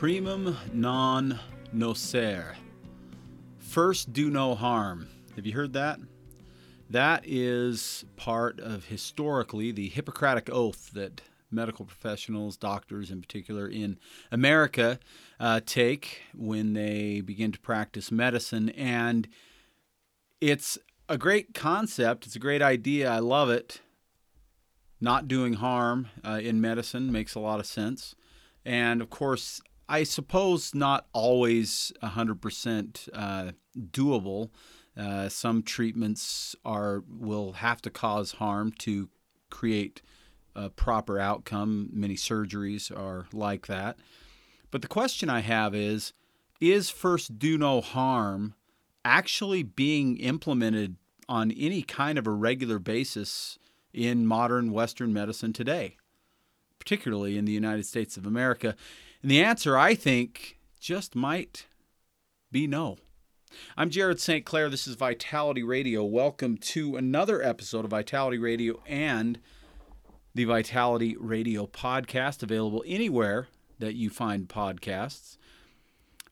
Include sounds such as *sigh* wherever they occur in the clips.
Primum non nocere. First, do no harm. Have you heard that? That is part of historically the Hippocratic oath that medical professionals, doctors in particular in America, uh, take when they begin to practice medicine. And it's a great concept, it's a great idea. I love it. Not doing harm uh, in medicine makes a lot of sense. And of course, I suppose not always 100% uh, doable. Uh, some treatments are will have to cause harm to create a proper outcome. Many surgeries are like that. But the question I have is is first do no harm actually being implemented on any kind of a regular basis in modern Western medicine today, particularly in the United States of America? And the answer, I think, just might be no. I'm Jared St. Clair. This is Vitality Radio. Welcome to another episode of Vitality Radio and the Vitality Radio podcast, available anywhere that you find podcasts.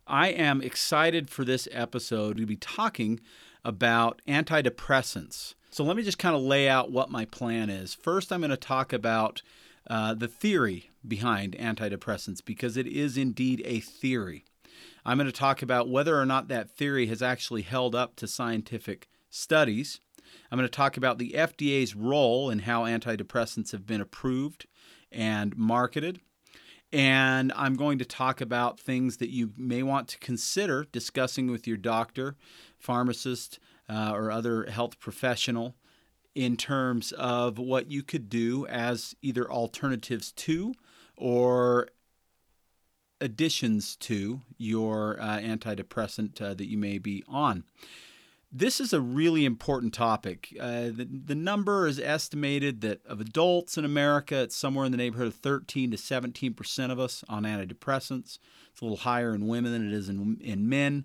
I am excited for this episode to be talking about antidepressants. So let me just kind of lay out what my plan is. First, I'm going to talk about uh, the theory behind antidepressants because it is indeed a theory. I'm going to talk about whether or not that theory has actually held up to scientific studies. I'm going to talk about the FDA's role in how antidepressants have been approved and marketed. And I'm going to talk about things that you may want to consider discussing with your doctor, pharmacist, uh, or other health professional in terms of what you could do as either alternatives to or additions to your uh, antidepressant uh, that you may be on. This is a really important topic. Uh, the, the number is estimated that of adults in America, it's somewhere in the neighborhood of 13 to 17 percent of us on antidepressants. It's a little higher in women than it is in, in men.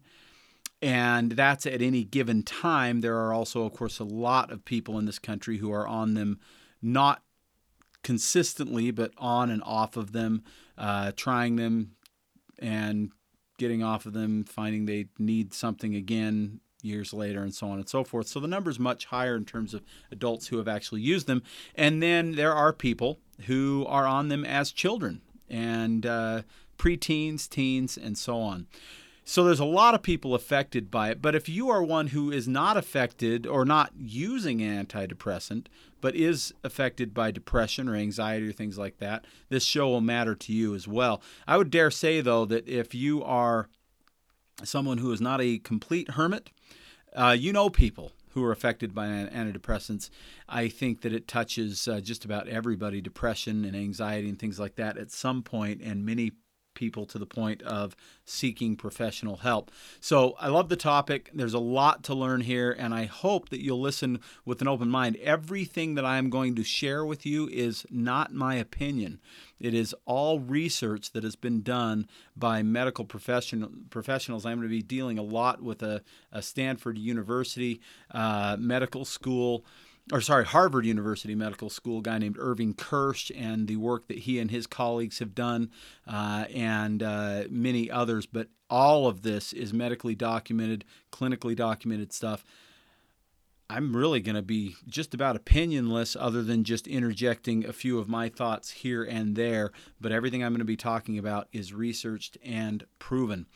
And that's at any given time. There are also, of course, a lot of people in this country who are on them not consistently, but on and off of them, uh, trying them and getting off of them, finding they need something again years later, and so on and so forth. So the number is much higher in terms of adults who have actually used them. And then there are people who are on them as children and uh, preteens, teens, and so on. So there's a lot of people affected by it. But if you are one who is not affected or not using antidepressant, but is affected by depression or anxiety or things like that, this show will matter to you as well. I would dare say, though, that if you are someone who is not a complete hermit, uh, you know people who are affected by antidepressants. I think that it touches uh, just about everybody, depression and anxiety and things like that at some point, and many people to the point of seeking professional help. So I love the topic. There's a lot to learn here, and I hope that you'll listen with an open mind. Everything that I am going to share with you is not my opinion. It is all research that has been done by medical professional, professionals. I'm going to be dealing a lot with a, a Stanford University uh, medical school or sorry, Harvard University Medical School guy named Irving Kirsch and the work that he and his colleagues have done, uh, and uh, many others. But all of this is medically documented, clinically documented stuff. I'm really going to be just about opinionless, other than just interjecting a few of my thoughts here and there. But everything I'm going to be talking about is researched and proven.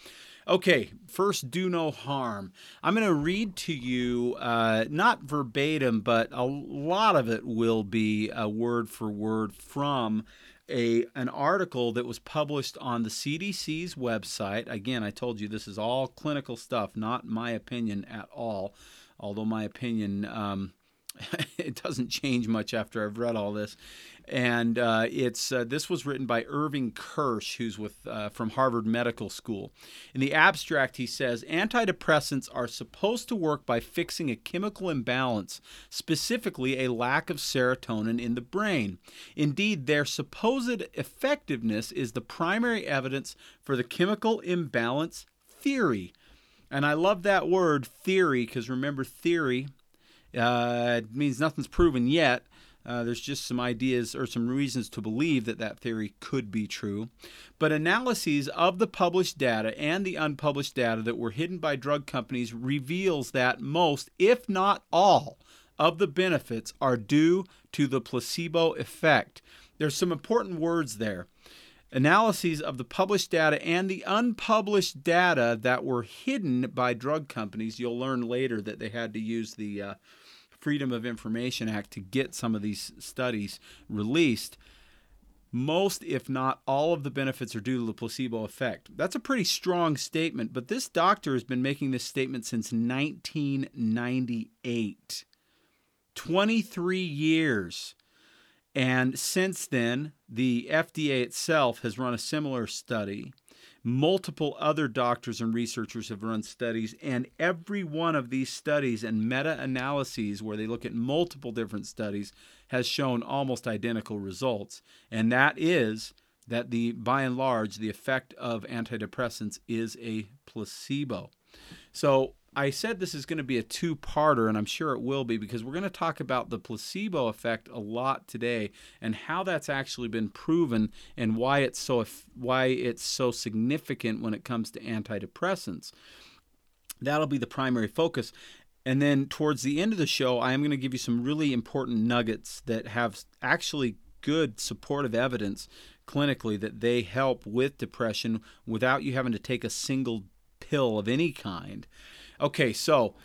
Okay, first, do no harm. I'm going to read to you, uh, not verbatim, but a lot of it will be a word for word from a an article that was published on the CDC's website. Again, I told you this is all clinical stuff, not my opinion at all. Although my opinion um, *laughs* it doesn't change much after I've read all this. And uh, it's uh, this was written by Irving Kirsch, who's with uh, from Harvard Medical School. In the abstract, he says antidepressants are supposed to work by fixing a chemical imbalance, specifically a lack of serotonin in the brain. Indeed, their supposed effectiveness is the primary evidence for the chemical imbalance theory. And I love that word theory because remember, theory uh, it means nothing's proven yet. Uh, there's just some ideas or some reasons to believe that that theory could be true. But analyses of the published data and the unpublished data that were hidden by drug companies reveals that most, if not all, of the benefits are due to the placebo effect. There's some important words there. Analyses of the published data and the unpublished data that were hidden by drug companies. You'll learn later that they had to use the uh, Freedom of Information Act to get some of these studies released, most, if not all, of the benefits are due to the placebo effect. That's a pretty strong statement, but this doctor has been making this statement since 1998. 23 years. And since then, the FDA itself has run a similar study Multiple other doctors and researchers have run studies, and every one of these studies and meta analyses, where they look at multiple different studies, has shown almost identical results. And that is that the by and large the effect of antidepressants is a placebo. So I said this is going to be a two parter, and I'm sure it will be because we're going to talk about the placebo effect a lot today and how that's actually been proven and why it's so why it's so significant when it comes to antidepressants. That'll be the primary focus. And then towards the end of the show, I am going to give you some really important nuggets that have actually good supportive evidence clinically that they help with depression without you having to take a single pill of any kind. Okay, so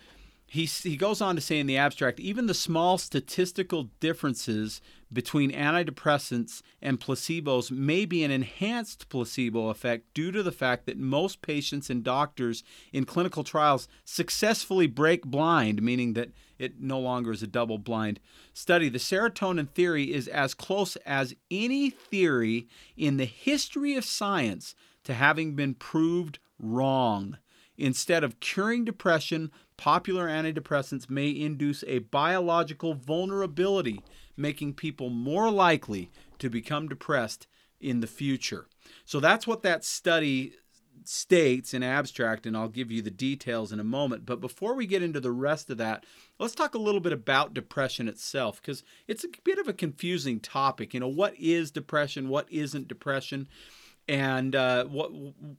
he, he goes on to say in the abstract even the small statistical differences between antidepressants and placebos may be an enhanced placebo effect due to the fact that most patients and doctors in clinical trials successfully break blind, meaning that it no longer is a double blind study. The serotonin theory is as close as any theory in the history of science to having been proved wrong. Instead of curing depression, popular antidepressants may induce a biological vulnerability, making people more likely to become depressed in the future. So that's what that study states in abstract, and I'll give you the details in a moment. But before we get into the rest of that, let's talk a little bit about depression itself because it's a bit of a confusing topic. You know, what is depression? What isn't depression? And uh, what?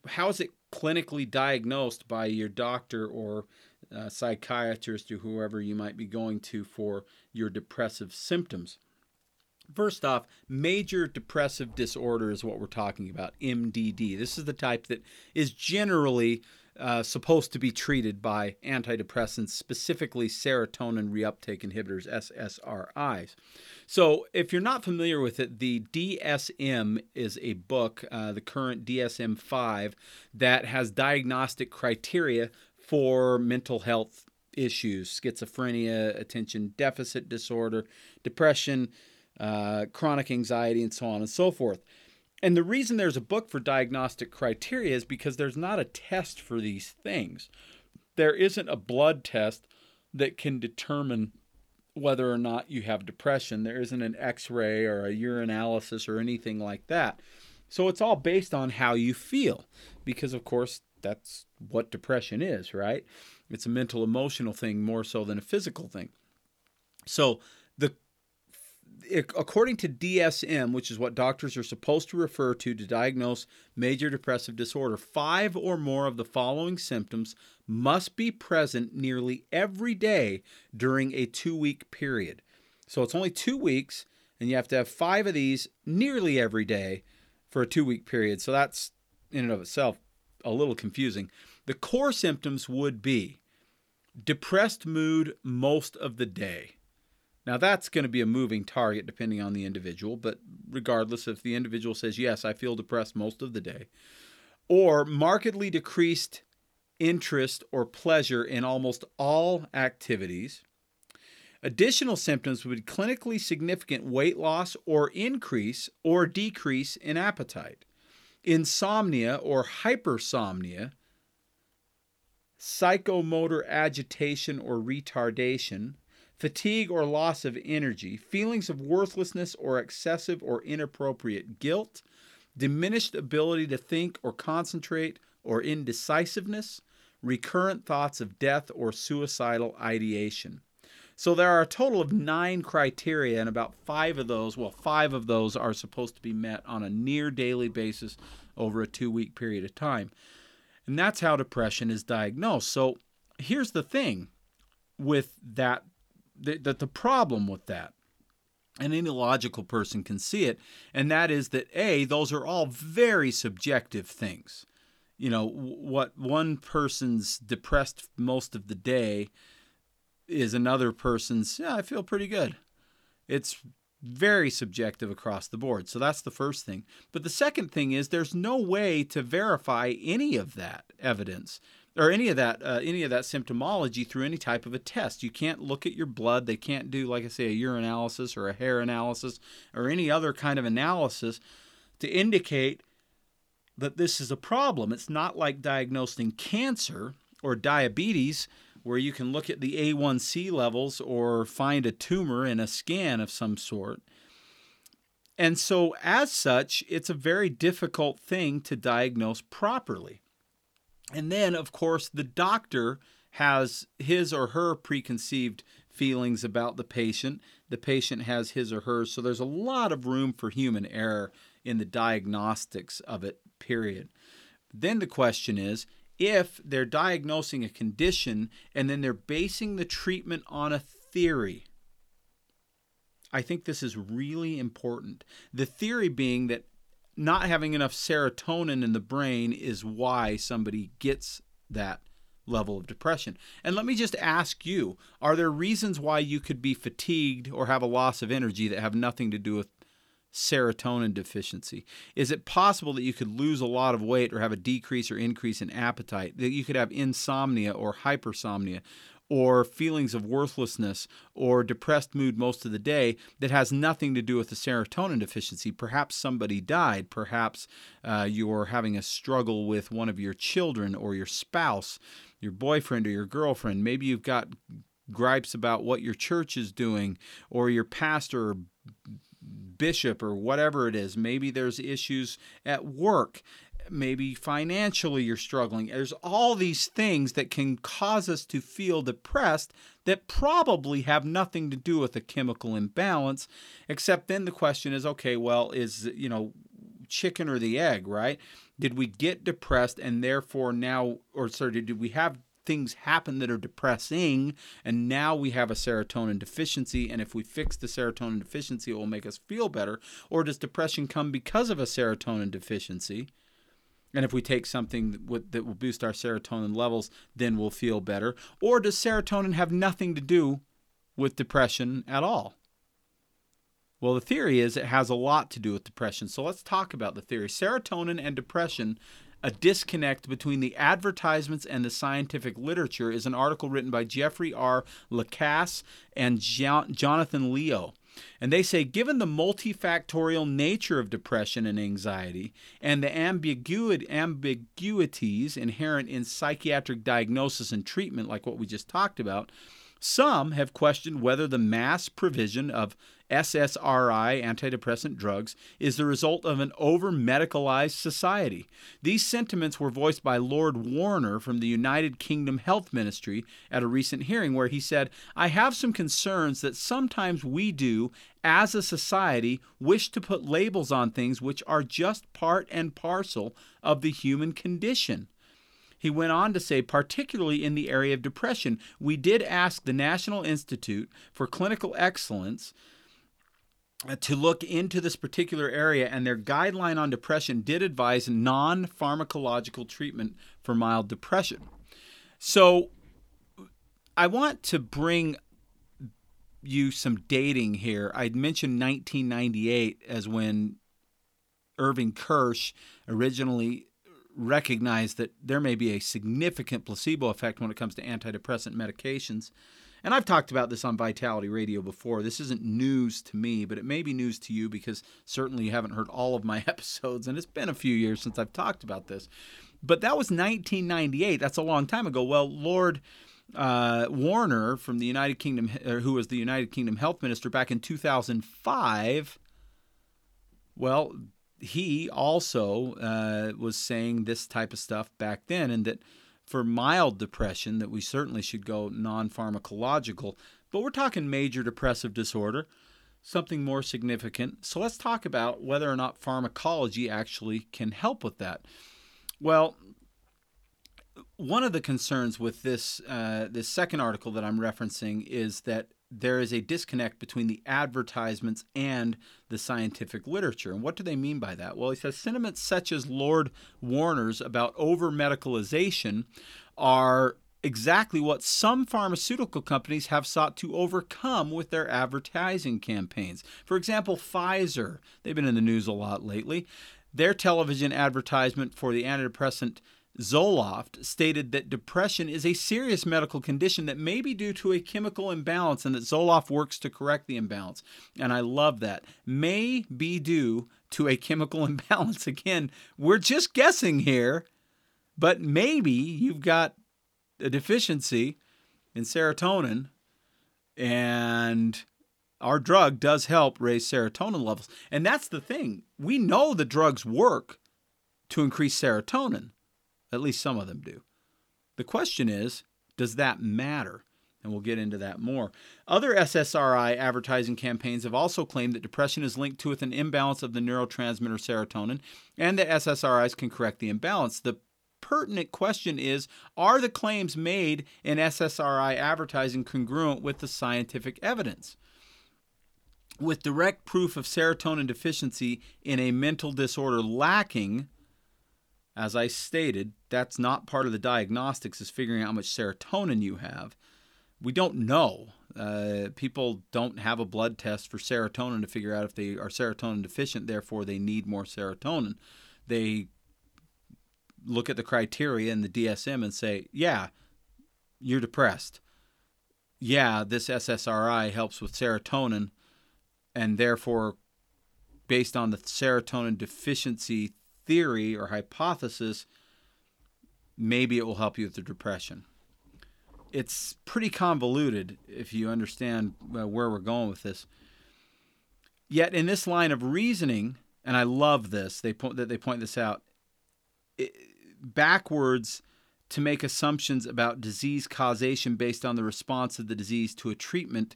How is it clinically diagnosed by your doctor or uh, psychiatrist or whoever you might be going to for your depressive symptoms. First off, major depressive disorder is what we're talking about, MDD. This is the type that is generally uh, supposed to be treated by antidepressants, specifically serotonin reuptake inhibitors, SSRIs. So, if you're not familiar with it, the DSM is a book, uh, the current DSM 5, that has diagnostic criteria for mental health issues schizophrenia, attention deficit disorder, depression, uh, chronic anxiety, and so on and so forth. And the reason there's a book for diagnostic criteria is because there's not a test for these things. There isn't a blood test that can determine whether or not you have depression. There isn't an x ray or a urinalysis or anything like that. So it's all based on how you feel, because of course, that's what depression is, right? It's a mental emotional thing more so than a physical thing. So according to DSM, which is what doctors are supposed to refer to to diagnose major depressive disorder, five or more of the following symptoms must be present nearly every day during a two week period. So it's only two weeks, and you have to have five of these nearly every day for a two week period. So that's in and of itself a little confusing. The core symptoms would be depressed mood most of the day now, that's going to be a moving target depending on the individual, but regardless, if the individual says, Yes, I feel depressed most of the day, or markedly decreased interest or pleasure in almost all activities, Additional symptoms would be clinically significant weight loss or increase or decrease in appetite, insomnia or hypersomnia, psychomotor agitation or retardation, fatigue or loss of energy, feelings of worthlessness or excessive or inappropriate guilt, diminished ability to think or concentrate or indecisiveness, recurrent thoughts of death or suicidal ideation. So there are a total of nine criteria, and about five of those, well, five of those are supposed to be met on a near daily basis over a two week period of time. And that's how depression is diagnosed. So here's the thing with that that the problem with that and any logical person can see it and that is that a those are all very subjective things. You know what one person's depressed most of the day is another person's yeah i feel pretty good. It's very subjective across the board. So that's the first thing. But the second thing is there's no way to verify any of that evidence or any of that uh, any of that symptomology through any type of a test you can't look at your blood they can't do like i say a urinalysis or a hair analysis or any other kind of analysis to indicate that this is a problem it's not like diagnosing cancer or diabetes where you can look at the A1C levels or find a tumor in a scan of some sort. And so, as such, it's a very difficult thing to diagnose properly. And then, of course, the doctor has his or her preconceived feelings about the patient. The patient has his or hers. So, there's a lot of room for human error in the diagnostics of it, period. Then the question is if they're diagnosing a condition and then they're basing the treatment on a theory. I think this is really important. The theory being that not having enough serotonin in the brain is why somebody gets that level of depression. And let me just ask you are there reasons why you could be fatigued or have a loss of energy that have nothing to do with serotonin deficiency? Is it possible that you could lose a lot of weight or have a decrease or increase in appetite? That you could have insomnia or hypersomnia or feelings of worthlessness or depressed mood most of the day that has nothing to do with the serotonin deficiency. Perhaps somebody died. Perhaps uh, you're having a struggle with one of your children or your spouse, your boyfriend or your girlfriend. Maybe you've got gripes about what your church is doing or your pastor or bishop or whatever it is. Maybe there's issues at work. Maybe financially you're struggling. There's all these things that can cause us to feel depressed that probably have nothing to do with a chemical imbalance, except then the question is okay, well, is, you know, chicken or the egg, right? Did we get depressed and therefore now, or sorry, did we have things happen that are depressing and now we have a serotonin deficiency and if we fix the serotonin deficiency it will make us feel better or does depression come because of a serotonin deficiency and if we take something that will boost our serotonin levels then we'll feel better or does serotonin have nothing to do with depression at all well, the theory is it has a lot to do with depression. So let's talk about the theory. Serotonin and depression a disconnect between the advertisements and the scientific literature is an article written by Jeffrey R. Lacasse and Jonathan Leo. And they say, given the multifactorial nature of depression and anxiety and the ambiguities inherent in psychiatric diagnosis and treatment, like what we just talked about, some have questioned whether the mass provision of SSRI antidepressant drugs is the result of an over medicalized society. These sentiments were voiced by Lord Warner from the United Kingdom Health Ministry at a recent hearing, where he said, I have some concerns that sometimes we do, as a society, wish to put labels on things which are just part and parcel of the human condition. He went on to say, particularly in the area of depression, we did ask the National Institute for Clinical Excellence to look into this particular area, and their guideline on depression did advise non pharmacological treatment for mild depression. So I want to bring you some dating here. I'd mentioned 1998 as when Irving Kirsch originally recognized that there may be a significant placebo effect when it comes to antidepressant medications. And I've talked about this on Vitality Radio before. This isn't news to me, but it may be news to you because certainly you haven't heard all of my *laughs* episodes, and it's been a few years since I've talked about this. But that was 1998. That's a long time ago. Well, Lord uh, Warner from the United Kingdom, who was the United Kingdom Health Minister back in 2005, well, he also uh, was saying this type of stuff back then, and that for mild depression, that we certainly should go non-pharmacological. But we're talking major depressive disorder, something more significant. So let's talk about whether or not pharmacology actually can help with that. Well, one of the concerns with this uh, this second article that I'm referencing is that there is a disconnect between the advertisements and the scientific literature. And what do they mean by that? Well, he says sentiments such as Lord Warner's about over medicalization are exactly what some pharmaceutical companies have sought to overcome with their advertising campaigns. For example, Pfizer, they've been in the news a lot lately. Their television advertisement for the antidepressant Zoloft stated that depression is a serious medical condition that may be due to a chemical imbalance and that Zoloft works to correct the imbalance. And I love that. May be due to a chemical *laughs* imbalance. Again, we're just guessing here, but maybe you've got a deficiency in serotonin and our drug does help raise serotonin levels. And that's the thing. We know the drugs work to increase serotonin. At least some of them do. The question is, does that matter? And we'll get into that more. Other SSRI advertising campaigns have also claimed that depression is linked to with an imbalance of the neurotransmitter serotonin and that SSRIs can correct the imbalance. The pertinent question is Are the claims made in SSRI advertising congruent with the scientific evidence? With direct proof of serotonin deficiency in a mental disorder lacking, as I stated, that's not part of the diagnostics, is figuring out how much serotonin you have. We don't know. Uh, people don't have a blood test for serotonin to figure out if they are serotonin deficient, therefore, they need more serotonin. They look at the criteria in the DSM and say, yeah, you're depressed. Yeah, this SSRI helps with serotonin, and therefore, based on the serotonin deficiency theory or hypothesis, maybe it will help you with the depression. It's pretty convoluted if you understand uh, where we're going with this. Yet in this line of reasoning, and I love this, they point that they point this out, it, backwards to make assumptions about disease causation based on the response of the disease to a treatment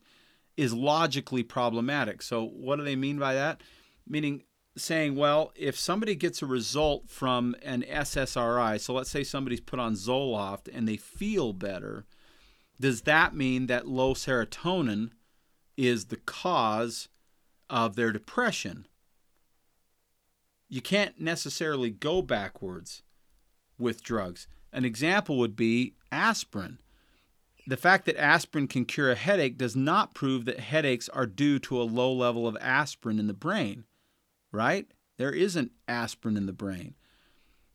is logically problematic. So what do they mean by that? Meaning saying, well, if somebody gets a result from an SSRI, so let's say somebody's put on Zoloft and they feel better, does that mean that low serotonin is the cause of their depression? You can't necessarily go backwards with drugs. An example would be aspirin. The fact that aspirin can cure a headache does not prove that headaches are due to a low level of aspirin in the brain right? There isn't aspirin in the brain.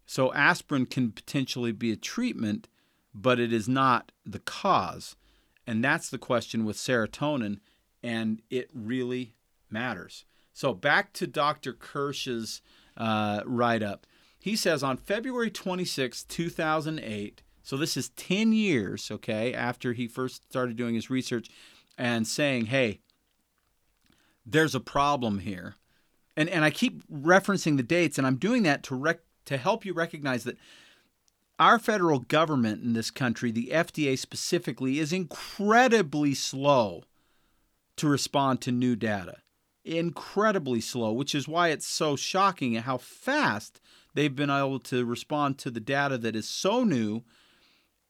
So aspirin can potentially be a treatment, but it is not the cause. And that's the question with serotonin, and it really matters. So back to Dr. Kirsch's uh, write up. He says on February 26, 2008, so this is 10 years, okay, after he first started doing his research and saying, hey, there's a problem here and and I keep referencing the dates, and I'm doing that to rec- to help you recognize that our federal government in this country, the FDA specifically, is incredibly slow to respond to new data. Incredibly slow, which is why it's so shocking how fast they've been able to respond to the data that is so new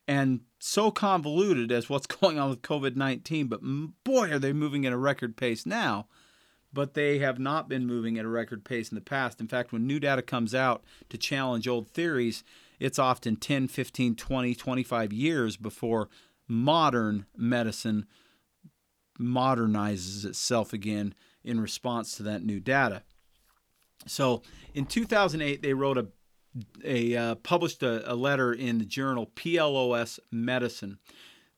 and so convoluted as what's *laughs* going on with COVID 19. But boy, are they moving at a record pace now but they have not been moving at a record pace in the past. In fact, when new data comes out to challenge old theories, it's often 10, 15, 20, 25 years before modern medicine modernizes itself again in response to that new data. So in 2008, they wrote a, a uh, published a, a letter in the journal PLOS Medicine.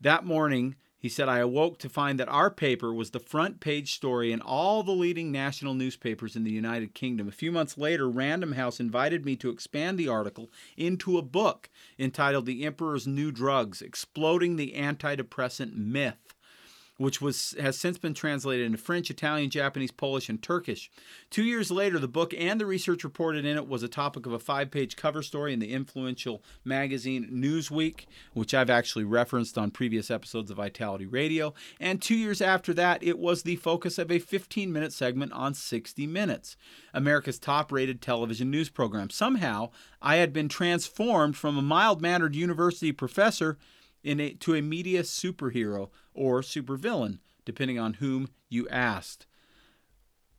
That morning, He said, I awoke to find that our paper was the front page story in all the leading national newspapers in the United Kingdom. A few months later, Random House invited me to expand the article into a book entitled The Emperor's New Drugs Exploding the Antidepressant Myth which was has since been translated into French, Italian, Japanese, Polish, and Turkish. Two years later, the book and the research reported in it was a topic of a five-page cover story in the influential magazine Newsweek, which I've actually referenced on previous episodes of Vitality Radio. And two years after that, it was the focus of a 15-minute segment on 60 Minutes, America's top-rated television news program. Somehow, I had been transformed from a mild-mannered university professor a, to a media superhero or supervillain, depending on whom you asked.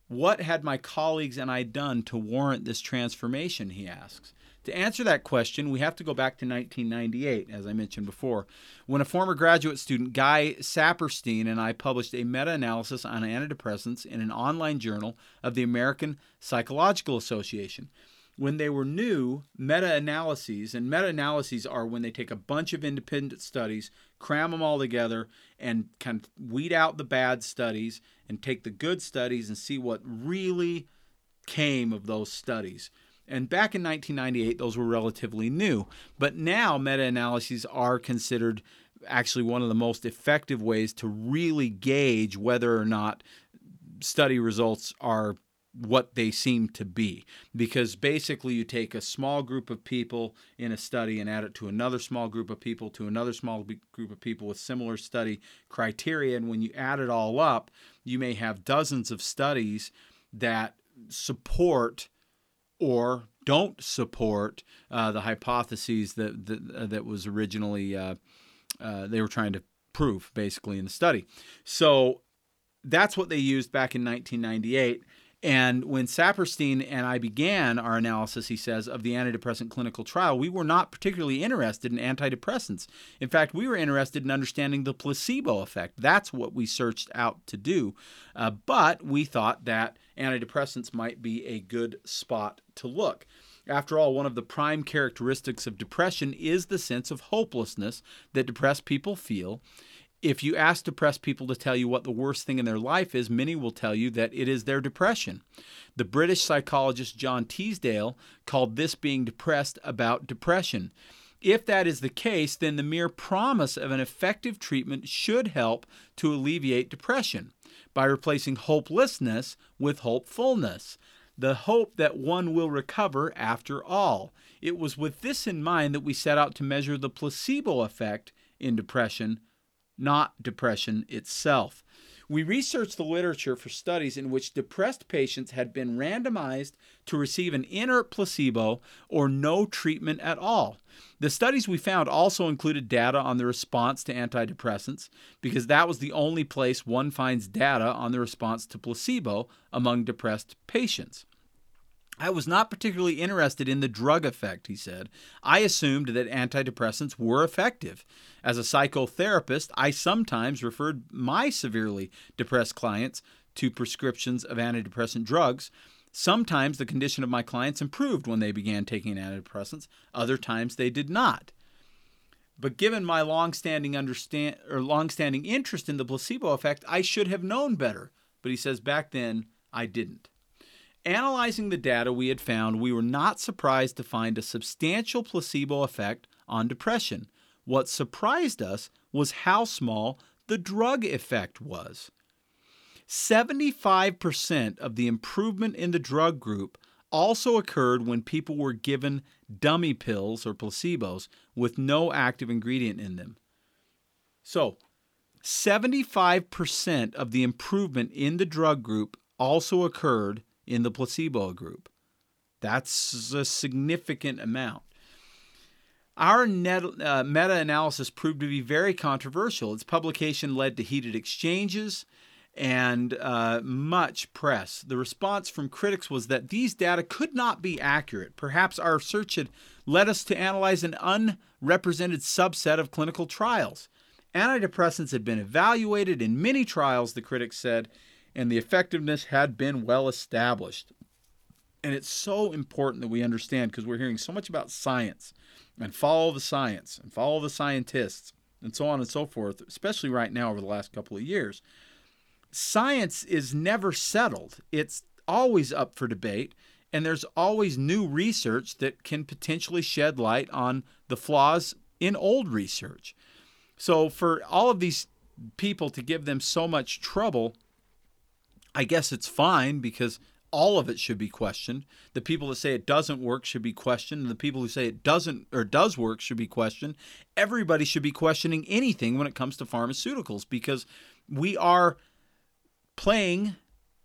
What had my colleagues and I done to warrant this transformation? He asks. To answer that question, we have to go back to 1998, as I mentioned before, when a former graduate student, Guy Sapirstein, and I published a meta analysis on antidepressants in an online journal of the American Psychological Association when they were new, meta analyses, and meta analyses are when they take a bunch of independent studies, cram them all together, and kind of weed out the bad studies and take the good studies and see what really came of those studies. And back in 1998, those were relatively new. But now meta analyses are considered actually one of the most effective ways to really gauge whether or not study results are what they seem to be. Because basically you take a small group of people in a study and add it to another small group of people to another small group of people with similar study criteria. And when you add it all up you may have dozens of studies that support or don't support uh, the hypotheses that that, uh, that was originally uh, uh, they were trying to prove basically in the study. So that's what they used back in 1998 and when Sapirstein and I began our analysis, he says, of the antidepressant clinical trial, we were not particularly interested in antidepressants. In fact, we were interested in understanding the placebo effect. That's what we searched out to do. Uh, but we thought that antidepressants might be a good spot to look. After all, one of the prime characteristics of depression is the sense of hopelessness that depressed people feel if you ask depressed people to tell you what the worst thing in their life is, many will tell you that it is their depression. The British psychologist John Teasdale called this being depressed about depression. If that is the case, then the mere promise of an effective treatment should help to alleviate depression by replacing hopelessness with hopefulness, the hope that one will recover after all. It was with this in mind that we set out to measure the placebo effect in depression not depression itself. We researched the literature for studies in which depressed patients had been randomized to receive an inert placebo or no treatment at all. The studies we found also included data on the response to antidepressants, because that was the only place one finds data on the response to placebo among depressed patients. I was not particularly interested in the drug effect, he said. I assumed that antidepressants were effective. As a psychotherapist, I sometimes referred my severely depressed clients to prescriptions of antidepressant drugs. Sometimes the condition of my clients improved when they began taking antidepressants, other times they did not. But given my long-standing understand or long-standing interest in the placebo effect, I should have known better. But he says back then I didn't. Analyzing the data we had found, we were not surprised to find a substantial placebo effect on depression. What surprised us was how small the drug effect was. 75% of the improvement in the drug group also occurred when people were given dummy pills or placebos with no active ingredient in them. So, 75% of the improvement in the drug group also occurred in the placebo group. That's a significant amount. Our uh, meta analysis proved to be very controversial. Its publication led to heated exchanges and uh, much press. The response from critics was that these data could not be accurate. Perhaps our search had led us to analyze an unrepresented subset of clinical trials. Antidepressants had been evaluated in many trials, the critics said, and the effectiveness had been well established. And it's so important that we understand because we're hearing so much about science and follow the science and follow the scientists. and so on and so forth, especially right now over the last couple of years. Science is never settled, it's always up for debate, and there's always new research that can potentially shed light on the flaws in old research. So, for all of these people to give them so much trouble, I guess it's fine because all of it should be questioned. The people that say it doesn't work should be questioned, the people who say it doesn't or does work should be questioned. Everybody should be questioning anything when it comes to pharmaceuticals because we are playing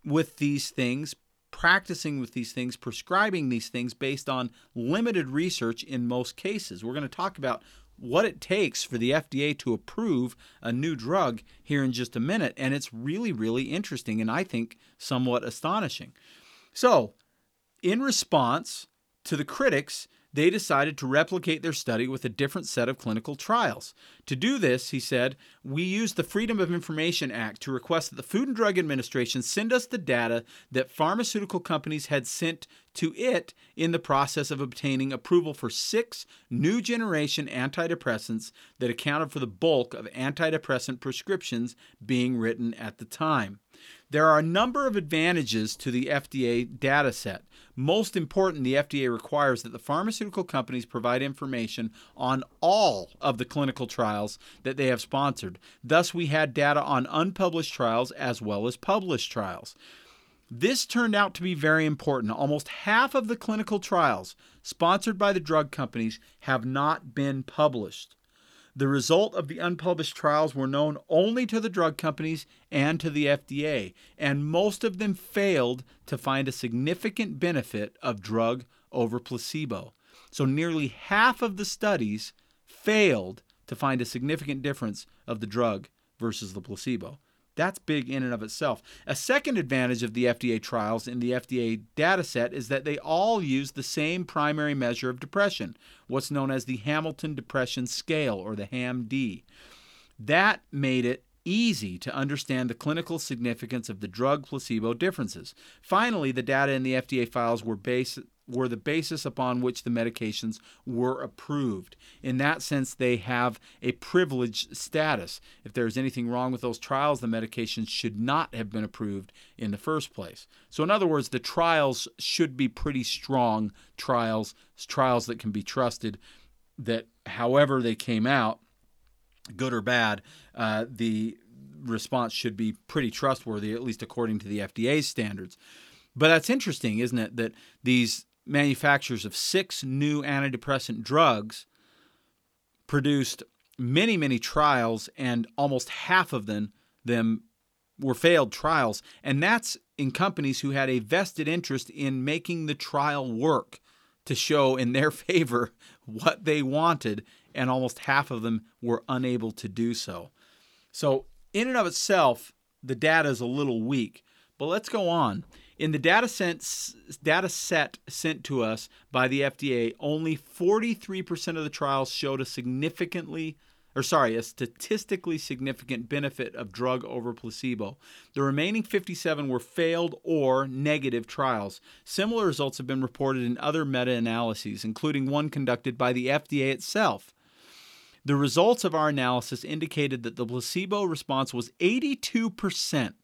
with these things, practicing with these things, prescribing these things based on limited research in most cases. We're going to talk about what it takes for the FDA to approve a new drug here in just a minute. And it's really, really interesting and I think somewhat astonishing. So, in response to the critics, they decided to replicate their study with a different set of clinical trials. To do this, he said, we used the Freedom of Information Act to request that the Food and Drug Administration send us the data that pharmaceutical companies had sent to it in the process of obtaining approval for six new generation antidepressants that accounted for the bulk of antidepressant prescriptions being written at the time. There are a number of advantages to the FDA data set. Most important, the FDA requires that the pharmaceutical companies provide information on all of the clinical trials that they have sponsored. Thus, we had data on unpublished trials as well as published trials. This turned out to be very important. Almost half of the clinical trials sponsored by the drug companies have not been published. The result of the unpublished trials were known only to the drug companies and to the FDA, and most of them failed to find a significant benefit of drug over placebo. So nearly half of the studies failed to find a significant difference of the drug versus the placebo. That's big in and of itself. A second advantage of the FDA trials in the FDA data set is that they all use the same primary measure of depression, what's known as the Hamilton Depression Scale, or the HAM-D. That made it easy to understand the clinical significance of the drug placebo differences. Finally, the data in the FDA files were based were the basis upon which the medications were approved. In that sense, they have a privileged status. If there's anything wrong with those trials, the medications should not have been approved in the first place. So, in other words, the trials should be pretty strong trials, trials that can be trusted, that however they came out, good or bad, uh, the response should be pretty trustworthy, at least according to the FDA's standards. But that's interesting, isn't it? That these manufacturers of six new antidepressant drugs produced many, many trials, and almost half of them, them were failed trials. And that's in companies who had a vested interest in making the trial work to show in their *laughs* favor what they wanted, and almost half of them were unable to do so. So, in and of itself, the data is a little weak. But let's go on. In the data set, data set sent to us by the FDA, only 43% of the trials showed a significantly or sorry, a statistically significant benefit of drug over placebo. The remaining 57 were failed or negative trials. Similar results have been reported in other meta analyses, including one conducted by the FDA itself. The results of our analysis indicated that the placebo response was 82%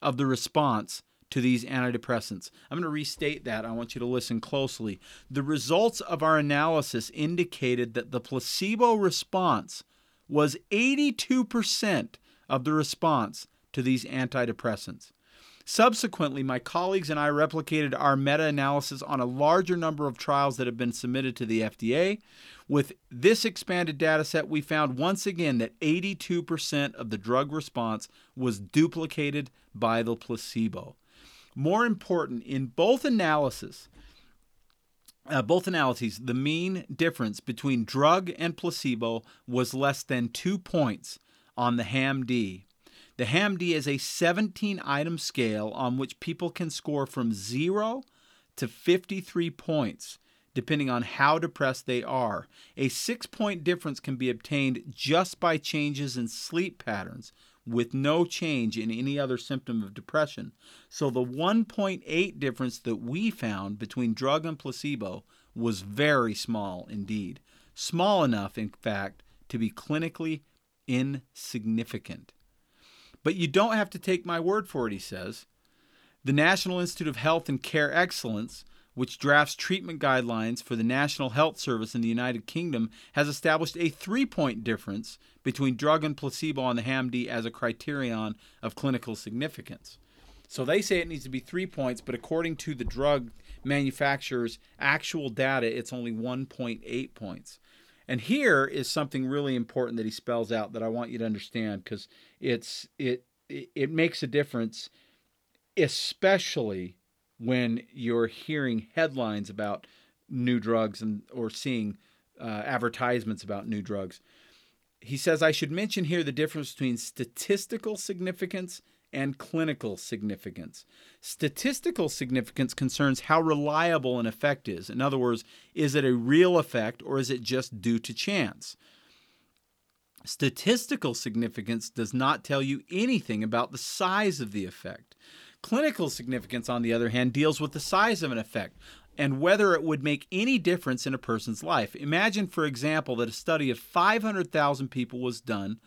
of the response to these antidepressants. I'm going to restate that. I want you to listen closely. The results of our analysis indicated that the placebo response was 82% of the response to these antidepressants. Subsequently, my colleagues and I replicated our meta analysis on a larger number of trials that have been submitted to the FDA. With this expanded data set, we found once again that 82% of the drug response was duplicated by the placebo. More important, in both analysis, uh, both analyses, the mean difference between drug and placebo was less than two points on the HAM-D. The HAM-D is a 17 item scale on which people can score from 0 to 53 points, depending on how depressed they are. A six point difference can be obtained just by changes in sleep patterns, with no change in any other symptom of depression. So the 1.8 difference that we found between drug and placebo was very small indeed. Small enough, in fact, to be clinically insignificant. But you don't have to take my word for it, he says. The National Institute of Health and Care Excellence, which drafts treatment guidelines for the National Health Service in the United Kingdom, has established a three point difference between drug and placebo on the HAM-D as a criterion of clinical significance. So they say it needs to be three points, but according to the drug manufacturer's actual data, it's only 1.8 points. And here is something really important that he spells out that I want you to understand because it's it it makes a difference, especially when you're hearing headlines about new drugs and or seeing uh, advertisements about new drugs. He says I should mention here the difference between statistical significance and clinical significance. Statistical significance concerns how reliable an effect is. In other words, is it a real effect or is it just due to chance? Statistical significance does not tell you anything about the size of the effect. Clinical significance, on the other hand, deals with the size of an effect and whether it would make any difference in a person's life. Imagine, for example, that a study of 500,000 people was done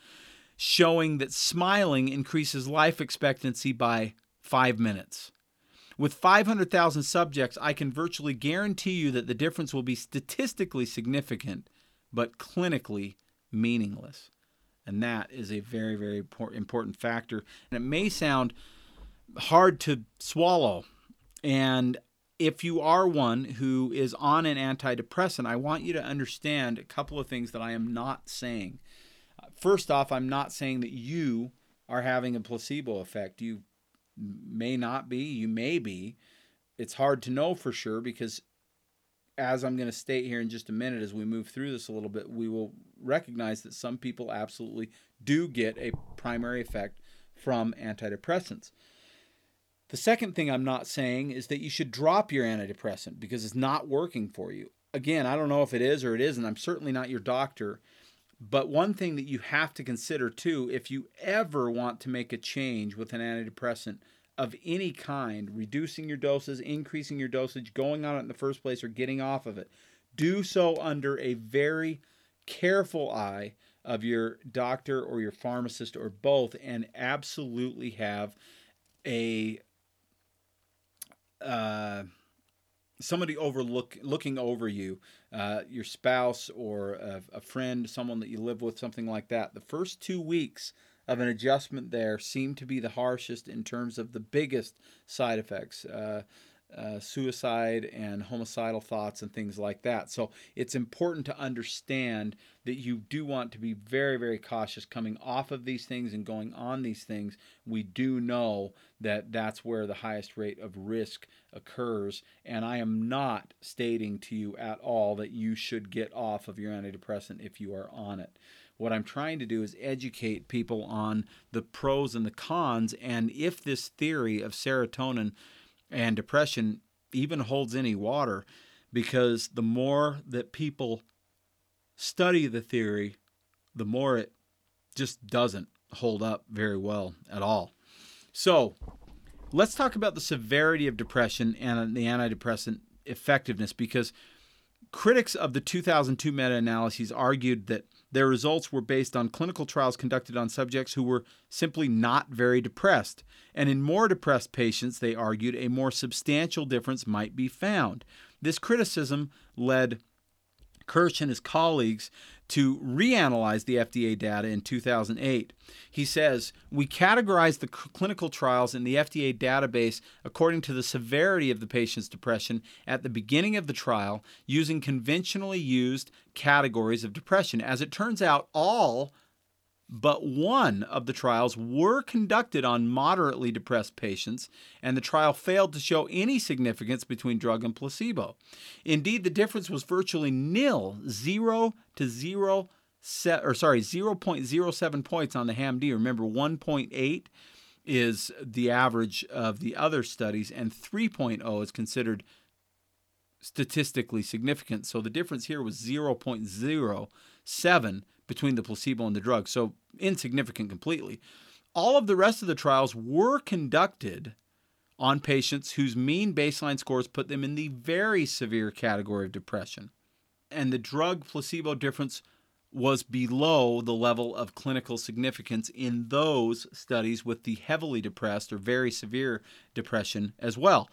showing that smiling increases life expectancy by five minutes. With 500,000 subjects, I can virtually guarantee you that the difference will be statistically significant, but clinically meaningless. And that is a very, very important factor. And it may sound hard to swallow. And if you are one who is on an antidepressant, I want you to understand a couple of things that I am not saying first off, I'm not saying that you are having a placebo effect. You may not be, you may be. It's hard to know for sure because, as I'm going to state here in just a minute, as we move through this a little bit, we will recognize that some people absolutely do get a primary effect from antidepressants. The second thing I'm not saying is that you should drop your antidepressant because it's not working for you. Again, I don't know if it is or it isn't. I'm certainly not your doctor. But one thing that you have to consider too, if you ever want to make a change with an antidepressant of any kind, reducing your doses, increasing your dosage, going on it in the first place, or getting off of it, do so under a very careful eye of your doctor or your pharmacist or both, and absolutely have a uh, somebody overlook looking over you, uh, your spouse or a, a, friend, someone that you live with, something like that. The first two weeks of an adjustment there seem to be the harshest in terms of the biggest side effects. Uh, uh, suicide and homicidal thoughts and things like that. So it's important to understand that you do want to be very, very cautious coming off of these things and going on these things. We do know that that's where the highest rate of risk occurs. And I am not stating to you at all that you should get off of your antidepressant if you are on it. What I'm trying to do is educate people on the pros and the cons, and if this theory of serotonin and depression even holds any water because the more that people study the theory, the more it just doesn't hold up very well at all. So, let's talk about the severity of depression and the antidepressant effectiveness because critics of the 2002 meta analyses argued that their results were based on clinical trials conducted on subjects who were simply not very depressed. And in more depressed patients, they argued, a more substantial difference might be found. This criticism led Kirsch and his colleagues to reanalyze the FDA data in 2008. He says, We categorized the clinical trials in the FDA database according to the severity of the patient's depression at the beginning of the trial using conventionally used categories of depression. As it turns out, all but one of the trials were conducted on moderately depressed patients, and the trial failed to show any significance between drug and placebo. Indeed, the difference was virtually nil, zero to zero, se- or sorry, 0.07 points on the HAM-D. Remember, 1.8 is the average of the other studies, and 3.0 is considered statistically significant. So the difference here was 0.07 between the placebo and the drug, so insignificant completely. All of the rest of the trials were conducted on patients whose mean baseline scores put them in the very severe category of depression. And the drug placebo difference was below the level of clinical significance in those studies with the heavily depressed or very severe depression as well.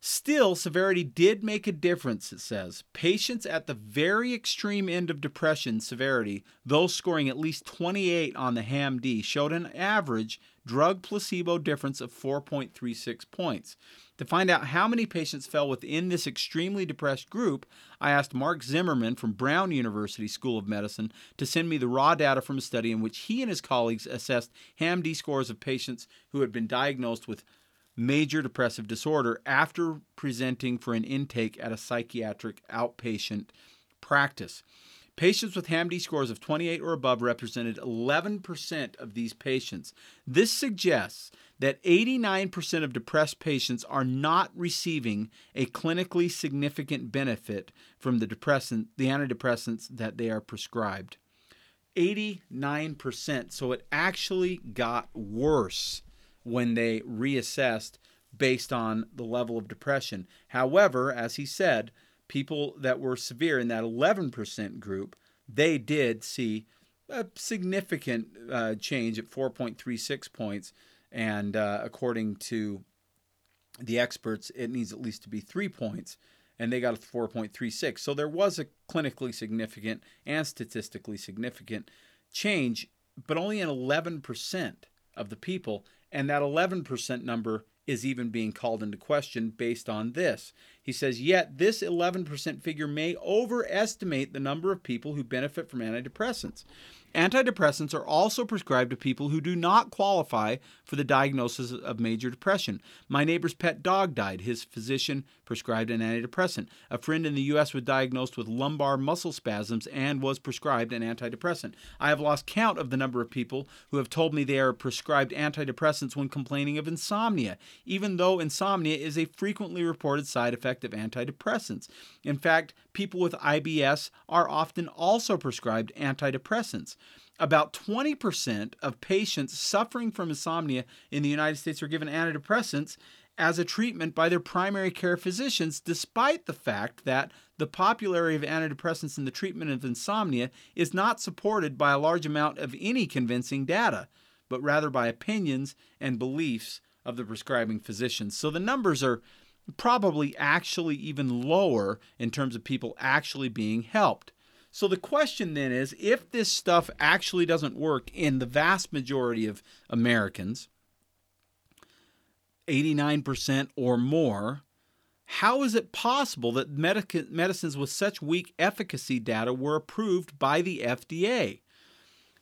Still, severity did make a difference, it says. Patients at the very extreme end of depression severity, those scoring at least 28 on the HAM-D, showed an average drug placebo difference of 4.36 points. To find out how many patients fell within this extremely depressed group, I asked Mark Zimmerman from Brown University School of Medicine to send me the raw data from a study in which he and his colleagues assessed HAM-D scores of patients who had been diagnosed with major depressive disorder after presenting for an intake at a psychiatric outpatient practice. Patients with HAM-D scores of 28 or above represented 11% of these patients. This suggests that 89% of depressed patients are not receiving a clinically significant benefit from the depressant, the antidepressants that they are prescribed. 89%. So it actually got worse when they reassessed based on the level of depression. However, as he said, people that were severe in that 11% group, they did see a significant uh, change at 4.36 points. And uh, according to the experts, it needs at least to be three points. And they got a 4.36. So there was a clinically significant and statistically significant change, but only in 11% of the people. And that 11% number is even being called into question based on this. He says, Yet this 11% figure may overestimate the number of people who benefit from antidepressants. Antidepressants are also prescribed to people who do not qualify for the diagnosis of major depression. My neighbor's pet dog died. His physician prescribed an antidepressant. A friend in the U.S. was diagnosed with lumbar muscle spasms and was prescribed an antidepressant. I have lost count of the number of people who have told me they are prescribed antidepressants when complaining of insomnia, even though insomnia is a frequently reported side effect of antidepressants. In fact, people with IBS are often also prescribed antidepressants. About 20% of patients suffering from insomnia in the United States are given antidepressants as a treatment by their primary care physicians, despite the fact that the popularity of antidepressants in the treatment of insomnia is not supported by a large amount of any convincing data, but rather by opinions and beliefs of the prescribing physicians. So the numbers are probably actually even lower in terms of people actually being helped. So the question then is if this stuff actually doesn't work in the vast majority of Americans, 89% or more, how is it possible that medic- medicines with such weak efficacy data were approved by the FDA?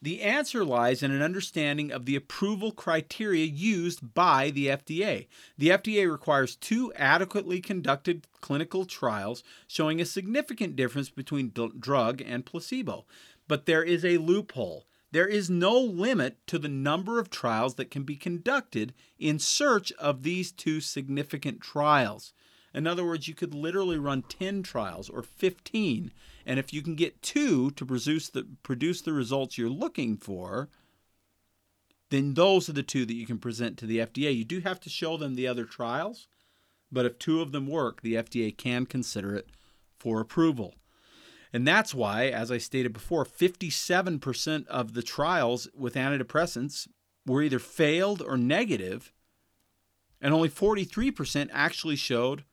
The answer lies in an understanding of the approval criteria used by the FDA. The FDA requires two adequately conducted clinical trials showing a significant difference between drug and placebo. But there is a loophole. There is no limit to the number of trials that can be conducted in search of these two significant trials. In other words, you could literally run 10 trials or 15 and if you can get two to produce the produce the results you're looking for, then those are the two that you can present to the FDA. You do have to show them the other trials, but if two of them work, the FDA can consider it for approval. And that's why, as I stated before, 57% of the trials with antidepressants were either failed or negative, and only 43% actually showed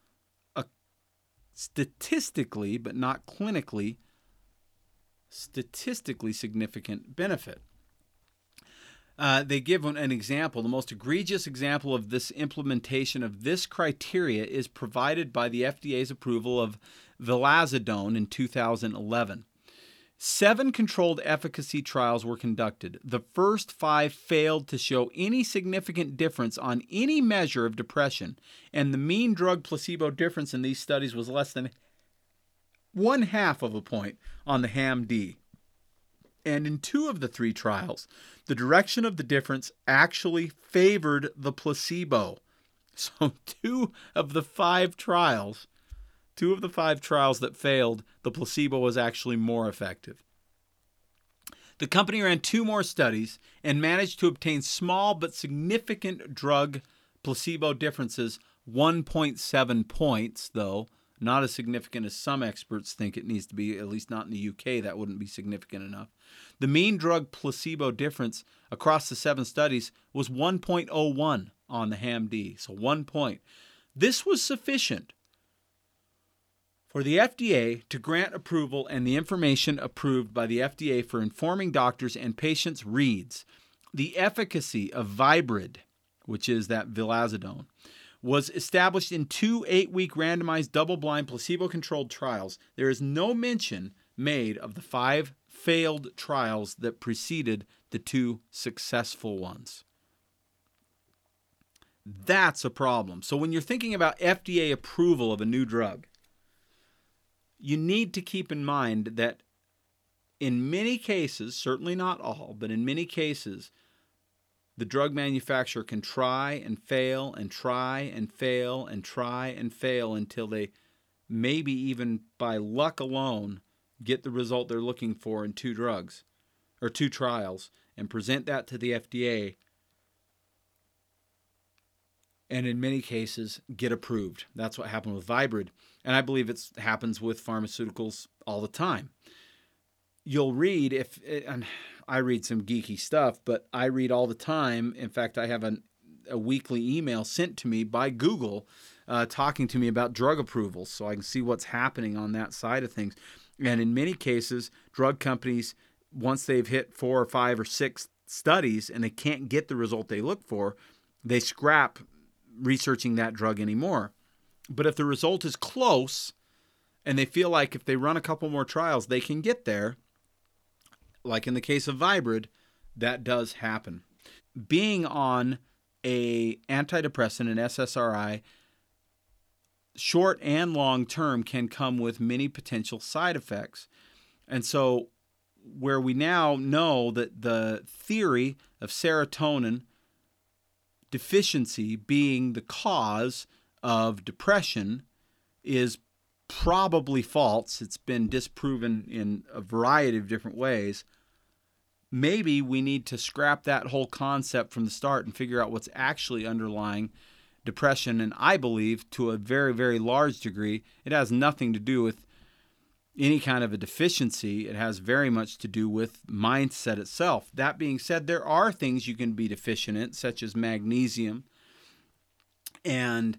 statistically, but not clinically, statistically significant benefit. Uh, they give an example. The most egregious example of this implementation of this criteria is provided by the FDA's approval of vilazodone in 2011. Seven controlled efficacy trials were conducted. The first five failed to show any significant difference on any measure of depression, and the mean drug placebo difference in these studies was less than one half of a point on the HAM-D. And in two of the three trials, the direction of the difference actually favored the placebo. *laughs* So, two of the five trials Two of the five trials that failed, the placebo was actually more effective. The company ran two more studies and managed to obtain small but significant drug placebo differences 1.7 points, though, Not as significant as some experts think it needs to be, at least not in the UK, that wouldn't be significant enough. The mean drug placebo difference across the seven studies was 1.01 on the HAM-D, so one point. This was sufficient for the FDA to grant approval and the information approved by the FDA for informing doctors and patients reads the efficacy of Viibryd, which is that vilazodone, was established in two eight week randomized double blind placebo controlled trials. There is no mention made of the five failed trials that preceded the two successful ones. That's a problem. So when you're thinking about FDA approval of a new drug, you need to keep in mind that in many cases, certainly not all, but in many cases, the drug manufacturer can try and fail and try and fail and try and fail until they, maybe even by luck alone, get the result they're looking for in two drugs or two trials and present that to the FDA and in many cases get approved. That's what happened with Viibryd. And I believe it happens with pharmaceuticals all the time. You'll read if and I read some geeky stuff, but I read all the time. In fact, I have an, a weekly email sent to me by Google uh, talking to me about drug approvals so I can see what's happening on that side of things. And in many cases, drug companies, once they've hit four or five or six studies and they can't get the result they look for, they scrap researching that drug anymore. But if the result is close and they feel like if they run a couple more trials, they can get there, like in the case of Viibryd, that does happen. Being on a antidepressant, an SSRI, short and long term can come with many potential side effects. And so where we now know that the theory of serotonin deficiency being the cause of depression is probably false. It's been disproven in a variety of different ways. Maybe we need to scrap that whole concept from the start and figure out what's actually underlying depression. And I believe to a very, very large degree, it has nothing to do with any kind of a deficiency. It has very much to do with mindset itself. That being said, there are things you can be deficient in, such as magnesium and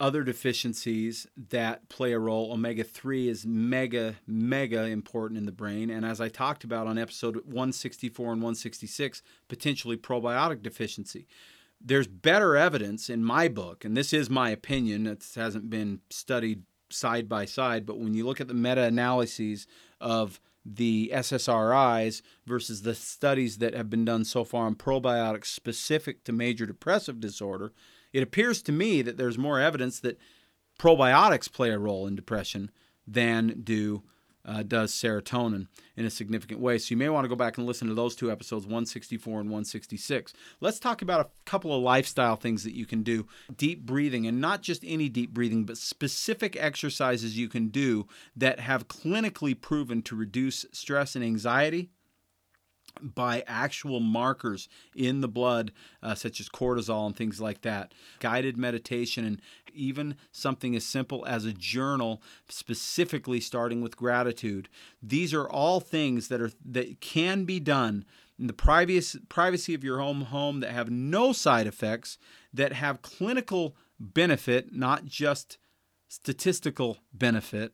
other deficiencies that play a role. Omega 3 is mega, mega important in the brain. And as I talked about on episode 164 and 166, potentially probiotic deficiency. There's better evidence in my book, and this is my opinion, it hasn't been studied side by side, but when you look at the meta analyses of the SSRIs versus the studies that have been done so far on probiotics specific to major depressive disorder, it appears to me that there's more evidence that probiotics play a role in depression than do uh, does serotonin in a significant way. So you may want to go back and listen to those two episodes, 164 and 166. Let's talk about a couple of lifestyle things that you can do. Deep breathing, and not just any deep breathing, but specific exercises you can do that have clinically proven to reduce stress and anxiety by actual markers in the blood, uh, such as cortisol and things like that. Guided meditation and even something as simple as a journal, specifically starting with gratitude. These are all things that are that can be done in the privacy privacy of your home home that have no side effects, that have clinical benefit, not just statistical benefit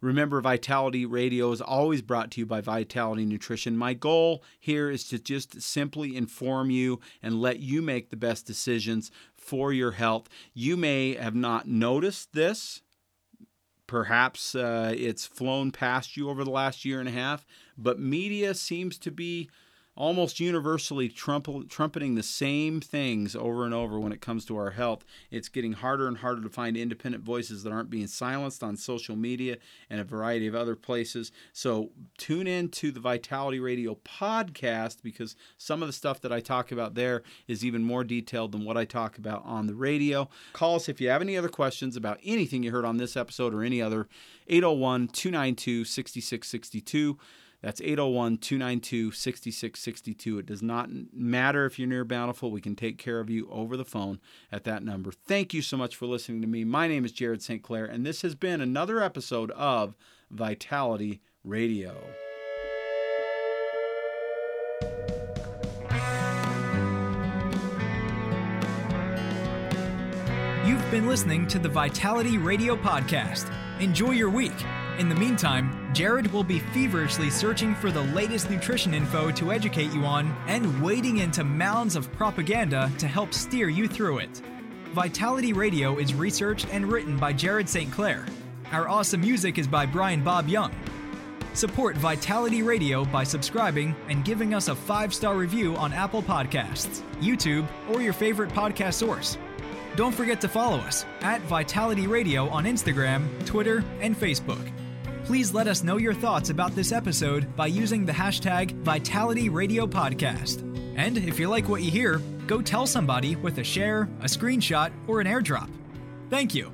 Remember, Vitality Radio is always brought to you by Vitality Nutrition. My goal here is to just simply inform you and let you make the best decisions for your health. You may have not noticed this. Perhaps uh, it's flown past you over the last year and a half, but media seems to be almost universally trumpeting the same things over and over when it comes to our health. It's getting harder and harder to find independent voices that aren't being silenced on social media and a variety of other places. So tune in to the Vitality Radio podcast because some of the stuff that I talk about there is even more detailed than what I talk about on the radio. Call us if you have any other questions about anything you heard on this episode or any other 801 292 6662. That's 801 292 6662. It does not matter if you're near Bountiful. We can take care of you over the phone at that number. Thank you so much for listening to me. My name is Jared St. Clair, and this has been another episode of Vitality Radio. You've been listening to the Vitality Radio Podcast. Enjoy your week. In the meantime, Jared will be feverishly searching for the latest nutrition info to educate you on and wading into mounds of propaganda to help steer you through it. Vitality Radio is researched and written by Jared St. Clair. Our awesome music is by Brian Bob Young. Support Vitality Radio by subscribing and giving us a five star review on Apple Podcasts, YouTube, or your favorite podcast source. Don't forget to follow us at Vitality Radio on Instagram, Twitter, and Facebook. Please let us know your thoughts about this episode by using the hashtag Vitality Radio Podcast. And if you like what you hear, go tell somebody with a share, a screenshot, or an airdrop. Thank you.